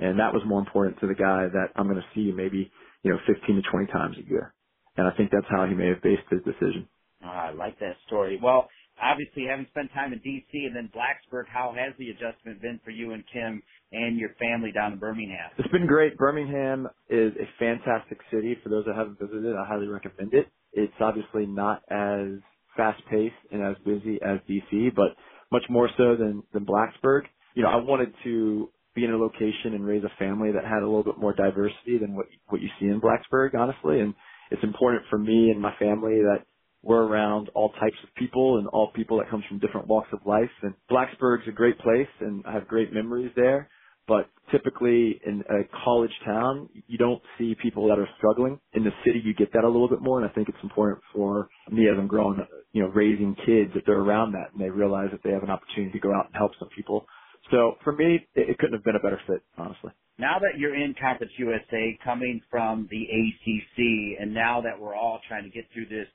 And that was more important to the guy that I'm going to see maybe, you know, 15 to 20 times a year. And I think that's how he may have based his decision. Oh, I like that story. Well, obviously having spent time in DC and then Blacksburg, how has the adjustment been for you and Kim and your family down in Birmingham? It's been great. Birmingham is a fantastic city. For those that haven't visited, I highly recommend it. It's obviously not as fast paced and as busy as DC, but much more so than, than Blacksburg. You know, I wanted to be in a location and raise a family that had a little bit more diversity than what what you see in Blacksburg, honestly. And it's important for me and my family that we're around all types of people and all people that comes from different walks of life. And Blacksburg's a great place, and I have great memories there. But typically in a college town, you don't see people that are struggling. In the city, you get that a little bit more, and I think it's important for me as I'm growing, you know, raising kids that they're around that and they realize that they have an opportunity to go out and help some people so for me, it, it couldn't have been a better fit, honestly. Now that you're in Conference USA, coming from the ACC, and now that we're all trying to get through this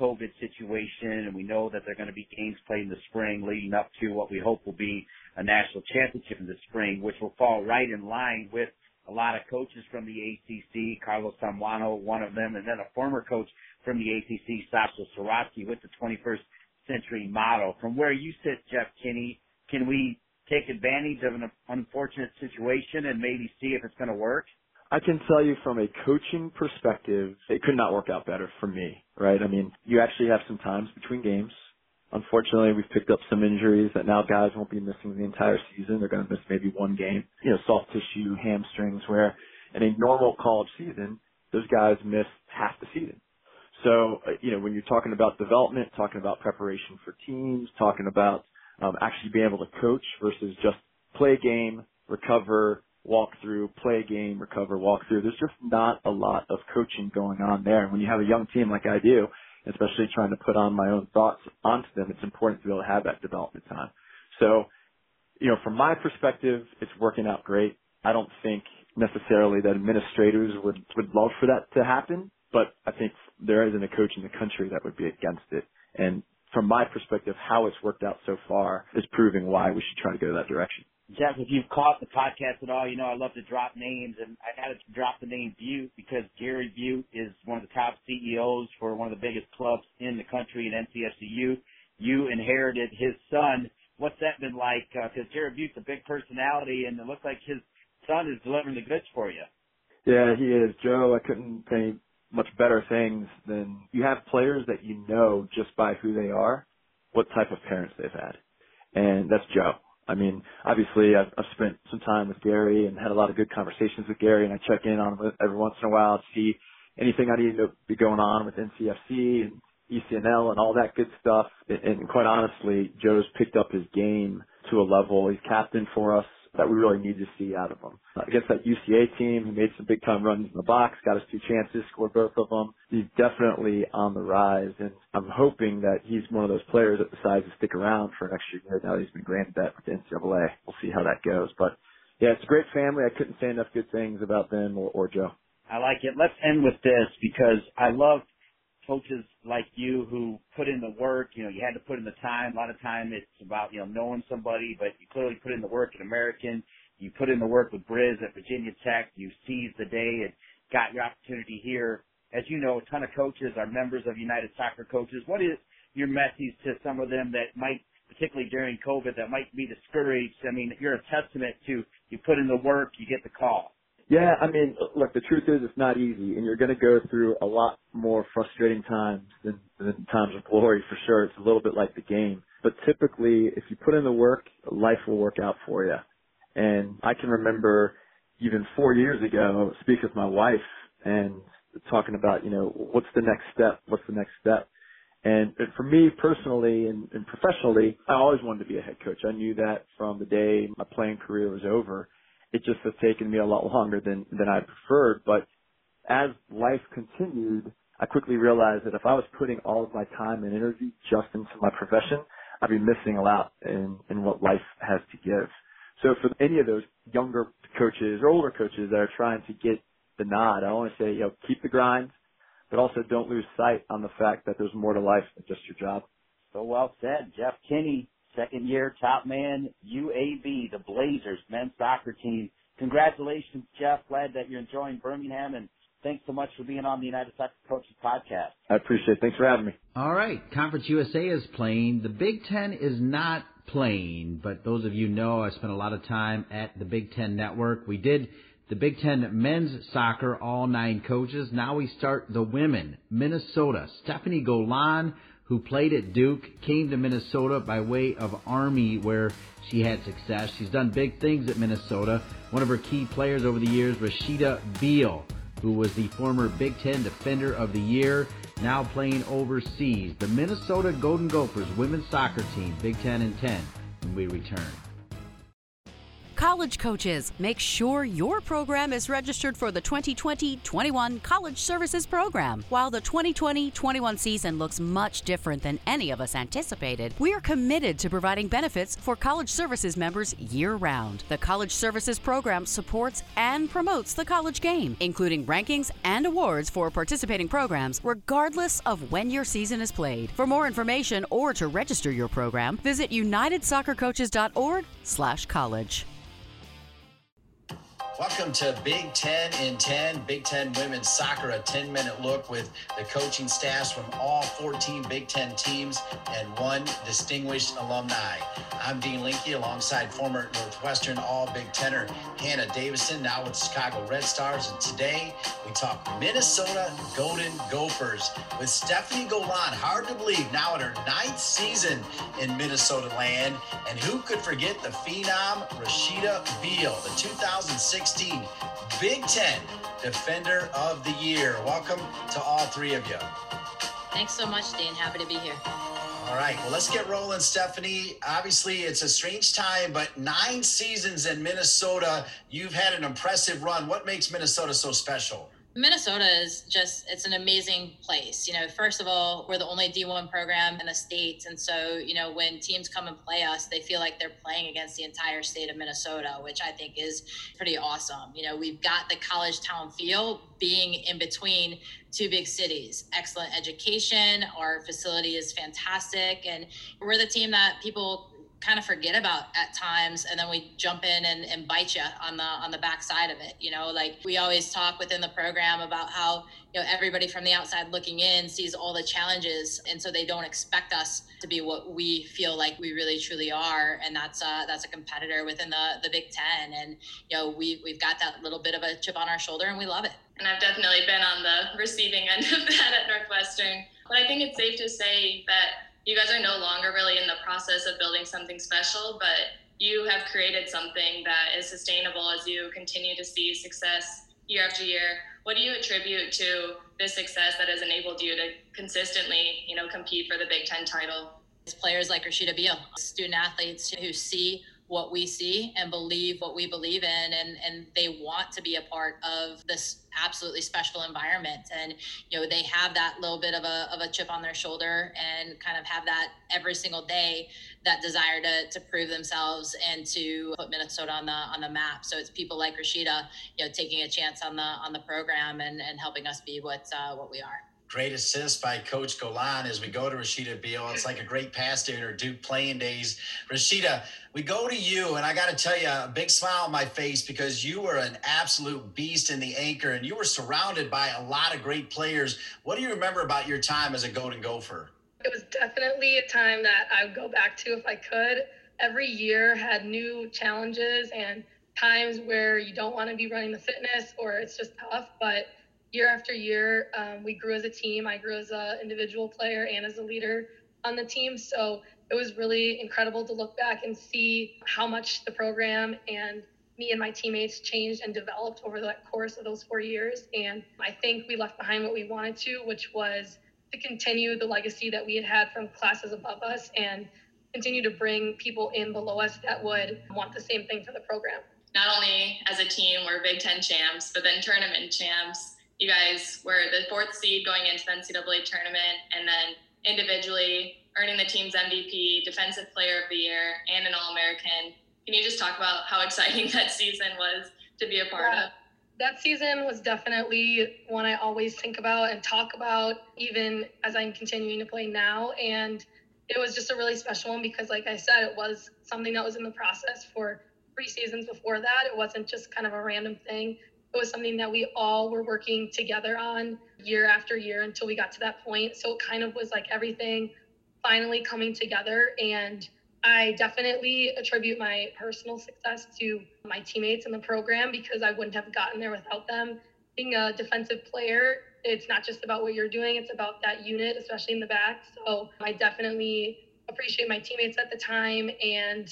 COVID situation, and we know that there are going to be games played in the spring leading up to what we hope will be a national championship in the spring, which will fall right in line with a lot of coaches from the ACC, Carlos Somoano, one of them, and then a former coach from the ACC, Sasha Cirovski, with the 21st century model. From where you sit, Jeff Kinney, can we take advantage of an unfortunate situation and maybe see if it's going to work? I can tell you from a coaching perspective, it could not work out better for me, right? I mean, you actually have some times between games Unfortunately, we've picked up some injuries that now guys won't be missing the entire season. They're going to miss maybe one game. You know, soft tissue, hamstrings, where in a normal college season, those guys miss half the season. So, uh, you know, when you're talking about development, talking about preparation for teams, talking about um, actually being able to coach versus just play a game, recover, walk through, play a game, recover, walk through. There's just not a lot of coaching going on there. And when you have a young team like I do, especially trying to put on my own thoughts onto them, it's important to be able to have that development time. So, you know, from my perspective, it's working out great. I don't think necessarily that administrators would, would love for that to happen, but I think there isn't a coach in the country that would be against it. And from my perspective, how it's worked out so far is proving why we should try to go that direction. Jeff, if you've caught the podcast at all, you know I love to drop names, and I had to drop the name Butte because Gary Butte is one of the top CEOs for one of the biggest clubs in the country at NCSCU. You inherited his son. What's that been like? Because uh, Gary Butte's a big personality, and it looks like his son is delivering the goods for you. Yeah, he is. Joe, I couldn't say much better things than you have players that you know just by who they are, what type of parents they've had. And that's Joe. I mean, obviously I've, I've spent some time with Gary and had a lot of good conversations with Gary and I check in on him every once in a while to see anything I need to be going on with NCFC and ECNL and all that good stuff. And, and quite honestly, Joe's picked up his game to a level. He's captain for us that we really need to see out of him. Against that UCA team, he made some big time runs in the box, got us two chances, scored both of them. He's definitely on the rise, and I'm hoping that he's one of those players that decides to stick around for an extra year now that he's been granted that with the NCAA. We'll see how that goes. But yeah, it's a great family. I couldn't say enough good things about them or, or Joe. I like it. Let's end with this because I love coaches like you who put in the work. You know, you had to put in the time. A lot of time it's about, you know, knowing somebody, but you clearly put in the work at American. You put in the work with Briz at Virginia Tech. You seized the day and got your opportunity here. As you know, a ton of coaches are members of United Soccer Coaches. What is your message to some of them that might, particularly during COVID, that might be discouraged? I mean, you're a testament to you put in the work, you get the call. Yeah, I mean, look, the truth is it's not easy, and you're going to go through a lot more frustrating times than, than times of glory for sure. It's a little bit like the game. But typically, if you put in the work, life will work out for you. And I can remember even four years ago speaking with my wife and talking about, you know, what's the next step? What's the next step? And for me personally and, and professionally, I always wanted to be a head coach. I knew that from the day my playing career was over it just has taken me a lot longer than than I preferred. But as life continued, I quickly realized that if I was putting all of my time and energy just into my profession, I'd be missing a lot in in what life has to give. So for any of those younger coaches or older coaches that are trying to get the nod, I want to say, you know, keep the grind, but also don't lose sight on the fact that there's more to life than just your job. So well said, Jeff Kinney second year top man, UAB, the Blazers men's soccer team. Congratulations, Jeff. Glad that you're enjoying Birmingham and thanks so much for being on the United Soccer Coaches podcast. I appreciate it. Thanks for having me. All right. Conference USA is playing. The Big Ten is not playing, but those of you know I spent a lot of time at the Big Ten Network. We did the Big Ten men's soccer, all nine coaches. Now we start the women. Minnesota. Stefanie Golan who played at Duke, came to Minnesota by way of Army, where she had success. She's done big things at Minnesota. One of her key players over the years, Rashida Beal, who was the former Big Ten Defender of the Year, now playing overseas. The Minnesota Golden Gophers women's soccer team, Big Ten and 10, when we return. College coaches, make sure your program is registered for the 2020 21 College Services Program. While the 2020 21 season looks much different than any of us anticipated, we're committed to providing benefits for college services members year round. The College Services Program supports and promotes the college game, including rankings and awards for participating programs, regardless of when your season is played. For more information or to register your program, visit unitedsoccercoaches.org/college. Welcome to Big Ten in 10, Big Ten Women's Soccer, a 10 minute look with the coaching staffs from all 14 Big Ten teams and one distinguished alumni. I'm Dean Linke alongside former Northwestern All Big Tenor Hannah Davison, now with the Chicago Red Stars. And today we talk Minnesota Golden Gophers with Stefanie Golan. Hard to believe now in her ninth season in Minnesota land. And who could forget the phenom Rashida Beal, the 2006 2016 Big Ten Defender of the Year. Welcome to all three of you. Thanks so much, Dean. Happy to be here. All right, well, let's get rolling, Stefanie. Obviously, it's a strange time, but nine seasons in Minnesota, you've had an impressive run. What makes Minnesota so special? Minnesota is just it's an amazing place. You know, first of all, we're the only D1 program in the states and so, you know, when teams come and play us, they feel like they're playing against the entire state of Minnesota, which I think is pretty awesome. You know, we've got the college town feel being in between two big cities. Excellent education, our facility is fantastic and we're the team that people kind of forget about at times and then we jump in and, and bite you on the on the backside of it you know? Like we always talk within the program about how you know everybody from the outside looking in sees all the challenges and so they don't expect us to be what we feel like we really truly are and that's uh that's a competitor within the the big 10 and you know we we've got that little bit of a chip on our shoulder and we love it. And i've definitely been on the receiving end of that at northwestern. But i think it's safe to say that you guys are no longer really in the process of building something special, but you have created something that is sustainable as you continue to see success year after year. What do you attribute to this success that has enabled you to consistently, you know, compete for the Big Ten title? It's players like Rashida Beal, student athletes who see what we see and believe what we believe in and and they want to be a part of this absolutely special environment. And you know they have that little bit of a, of a chip on their shoulder and kind of have that every single day that desire to, to prove themselves and to put minnesota on the on the map. So it's people like rashida you know taking a chance on the on the program and and helping us be what uh, what we are Great assist by Coach Golan as we go to Rashida Beal. It's like a great pass during her Duke playing days. Rashida, we go to you, and I got to tell you, a big smile on my face because you were an absolute beast in the anchor, and you were surrounded by a lot of great players. What do you remember about your time as a Golden Gopher? It was definitely a time that I would go back to if I could. Every year had new challenges and times where you don't want to be running the fitness or it's just tough, but year after year, um, we grew as a team. I grew as an individual player and as a leader on the team. So it was really incredible to look back and see how much the program and me and my teammates changed and developed over the course of those four years. And I think we left behind what we wanted to, which was to continue the legacy that we had had from classes above us and continue to bring people in below us that would want the same thing for the program. Not only as a team, we're Big Ten champs, but then tournament champs you guys were the fourth seed going into the NCAA tournament, and then individually earning the team's MVP, Defensive Player of the Year, and an All American. Can you just talk about how exciting that season was to be a part yeah. of? That season was definitely one I always think about and talk about, even as I'm continuing to play now. And it was just a really special one because, like I said, it was something that was in the process for three seasons before that. It wasn't just kind of a random thing it was something that we all were working together on year after year until we got to that point. So it kind of was like everything finally coming together. And I definitely attribute my personal success to my teammates in the program because I wouldn't have gotten there without them. Being a defensive player, it's not just about what you're doing, it's about that unit, especially in the back. So I definitely appreciate my teammates at the time and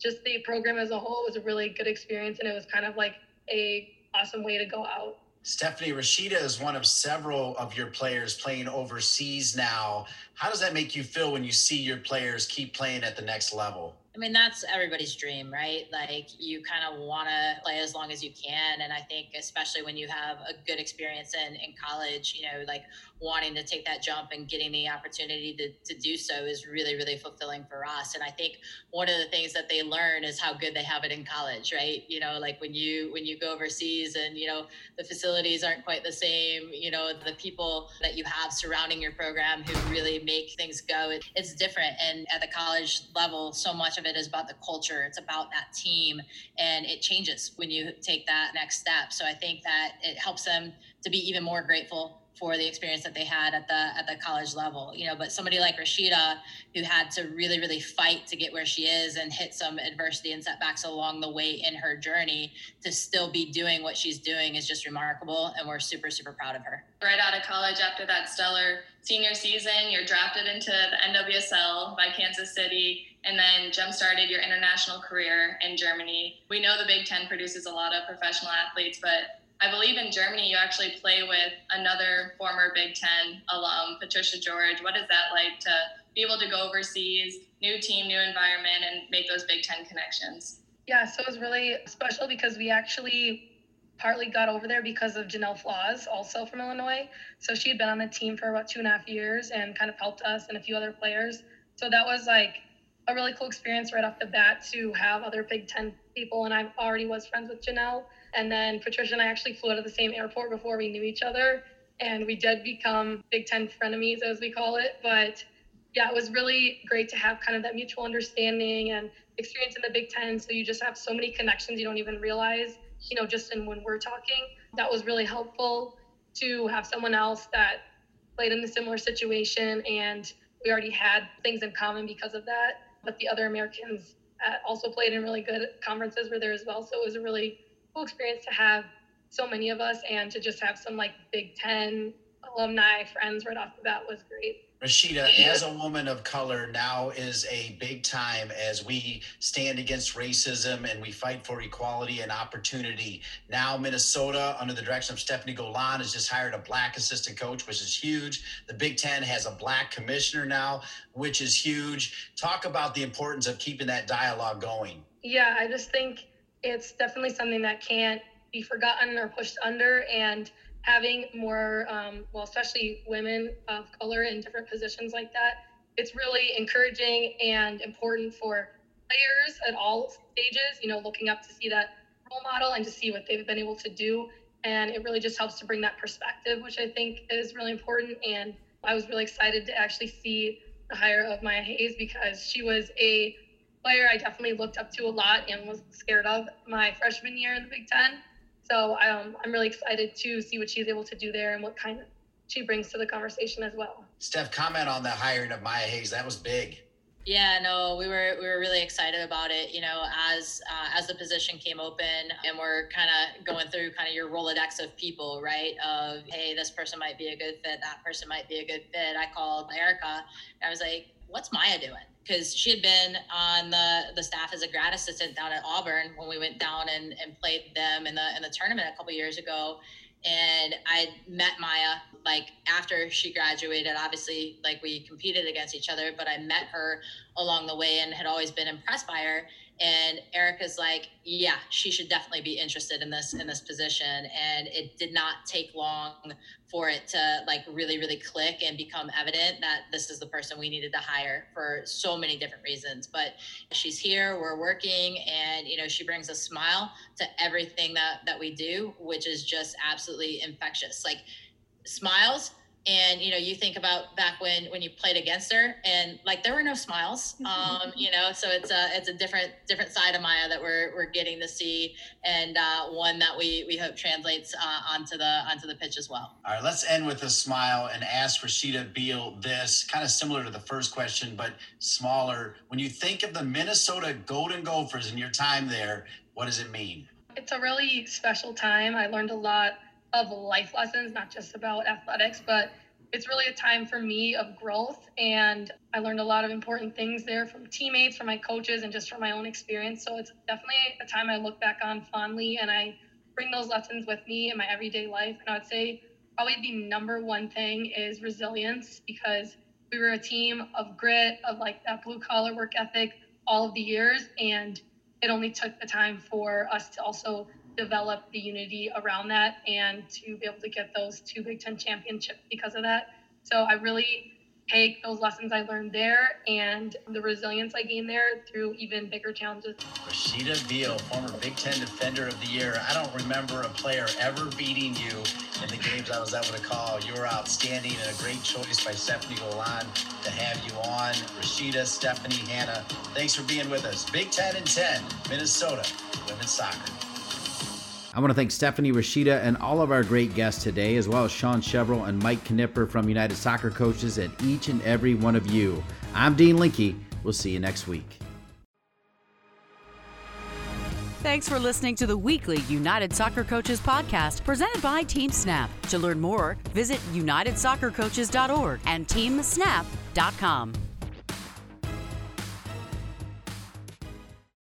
just the program as a whole was a really good experience and it was kind of like a awesome way to go out. Stefanie Rashida is one of several of your players playing overseas now. How does that make you feel when you see your players keep playing at the next level? I mean, that's everybody's dream, right? Like you kind of want to play as long as you can. And I think, especially when you have a good experience in, in college, you know, like wanting to take that jump and getting the opportunity to, to do so is really, really fulfilling for us. And I think one of the things that they learn is how good they have it in college, right? You know, like when you, when you go overseas and, you know, the facilities aren't quite the same, you know, the people that you have surrounding your program who really make things go, it, it's different. And at the college level, so much of it is about the culture. It's about that team, and it changes when you take that next step. So I think that it helps them to be even more grateful for the experience that they had at the at the college level you know but somebody like rashida who had to really really fight to get where she is and hit some adversity and setbacks along the way in her journey to still be doing what she's doing is just remarkable and we're super super proud of her. Right out of college after that stellar senior season you're drafted into the nwsl by kansas city and then jump started your international career in germany. We know the big ten produces a lot of professional athletes but I believe in Germany you actually play with another former Big Ten alum, Patricia George. What is that like to be able to go overseas, new team, new environment, and make those Big Ten connections? Yeah, so it was really special because we actually partly got over there because of Janelle Flaws, also from Illinois. So she had been on the team for about two and a half years and kind of helped us and a few other players. So that was like a really cool experience right off the bat to have other Big Ten people. And I already was friends with Janelle. And then Patricia and I actually flew out of the same airport before we knew each other. And we did become Big Ten frenemies, as we call it. But yeah, it was really great to have kind of that mutual understanding and experience in the Big Ten. So you just have so many connections you don't even realize, you know, just in when we're talking. That was really helpful to have someone else that played in a similar situation. And we already had things in common because of that. But the other Americans uh, also played in really good conferences were there as well. So it was a really cool experience to have so many of us and to just have some like Big Ten alumni friends right off the bat was great. Rashida, as a woman of color, now is a big time as we stand against racism and we fight for equality and opportunity. Now, Minnesota, under the direction of Stefanie Golan, has just hired a black assistant coach, which is huge. The Big Ten has a black commissioner now, which is huge. Talk about the importance of keeping that dialogue going. Yeah, I just think it's definitely something that can't be forgotten or pushed under. And having more, um, well, especially women of color in different positions like that, it's really encouraging and important for players at all stages, you know, looking up to see that role model and to see what they've been able to do. And it really just helps to bring that perspective, which I think is really important. And I was really excited to actually see the hire of Maya Hayes because she was a player I definitely looked up to a lot and was scared of my freshman year in the Big Ten. So um, I'm really excited to see what she's able to do there and what kind of she brings to the conversation as well. Steph, comment on the hiring of Maya Hayes. That was big. Yeah, no, we were we were really excited about it. You know, as uh, as the position came open, and we're kind of going through kind of your rolodex of people, right? Of hey, this person might be a good fit, that person might be a good fit. I called Erica. I was like, "What's Maya doing?" Because she had been on the the staff as a grad assistant down at Auburn when we went down and, and played them in the in the tournament a couple years ago. And I met Maya like after she graduated. Obviously, like we competed against each other, but I met her along the way and had always been impressed by her and Erica's like, yeah, she should definitely be interested in this in this position. And it did not take long for it to like really, really click and become evident that this is the person we needed to hire for so many different reasons. But she's here, we're working, and you know, she brings a smile to everything that that we do, which is just absolutely infectious. Like smiles and you know you think about back when when you played against her and like there were no smiles. Um you know so it's a it's a different different side of maya that we're we're getting to see and uh one that we we hope translates uh, onto the onto the pitch as well. All right let's end with a smile and ask rashida beal this kind of similar to the first question but smaller. When you think of the minnesota golden gophers in your time there what does it mean? It's a really special time. I learned a lot of life lessons, not just about athletics, but it's really a time for me of growth. And I learned a lot of important things there from teammates, from my coaches, and just from my own experience. So it's definitely a time I look back on fondly and I bring those lessons with me in my everyday life. And I would say probably the number one thing is resilience because we were a team of grit, of like that blue collar work ethic all of the years. And it only took the time for us to also develop the unity around that and to be able to get those two Big Ten championships because of that. So I really take those lessons I learned there and the resilience I gained there through even bigger challenges. Rashida Beal, former Big Ten Defender of the Year. I don't remember a player ever beating you in the games I was able to call. You were outstanding and a great choice by Stefanie Golan to have you on. Rashida, Stefanie, Hannah, thanks for being with us. Big Ten and 10, Minnesota, women's soccer. I want to thank Stefanie Rashida and all of our great guests today, as well as Sean Chevrolet and Mike Knipper from United Soccer Coaches, and each and every one of you. I'm Dean Linke. We'll see you next week. Thanks for listening to the weekly United Soccer Coaches podcast presented by TeamSnap. To learn more, visit unitedsoccercoaches.org and teamsnap.com.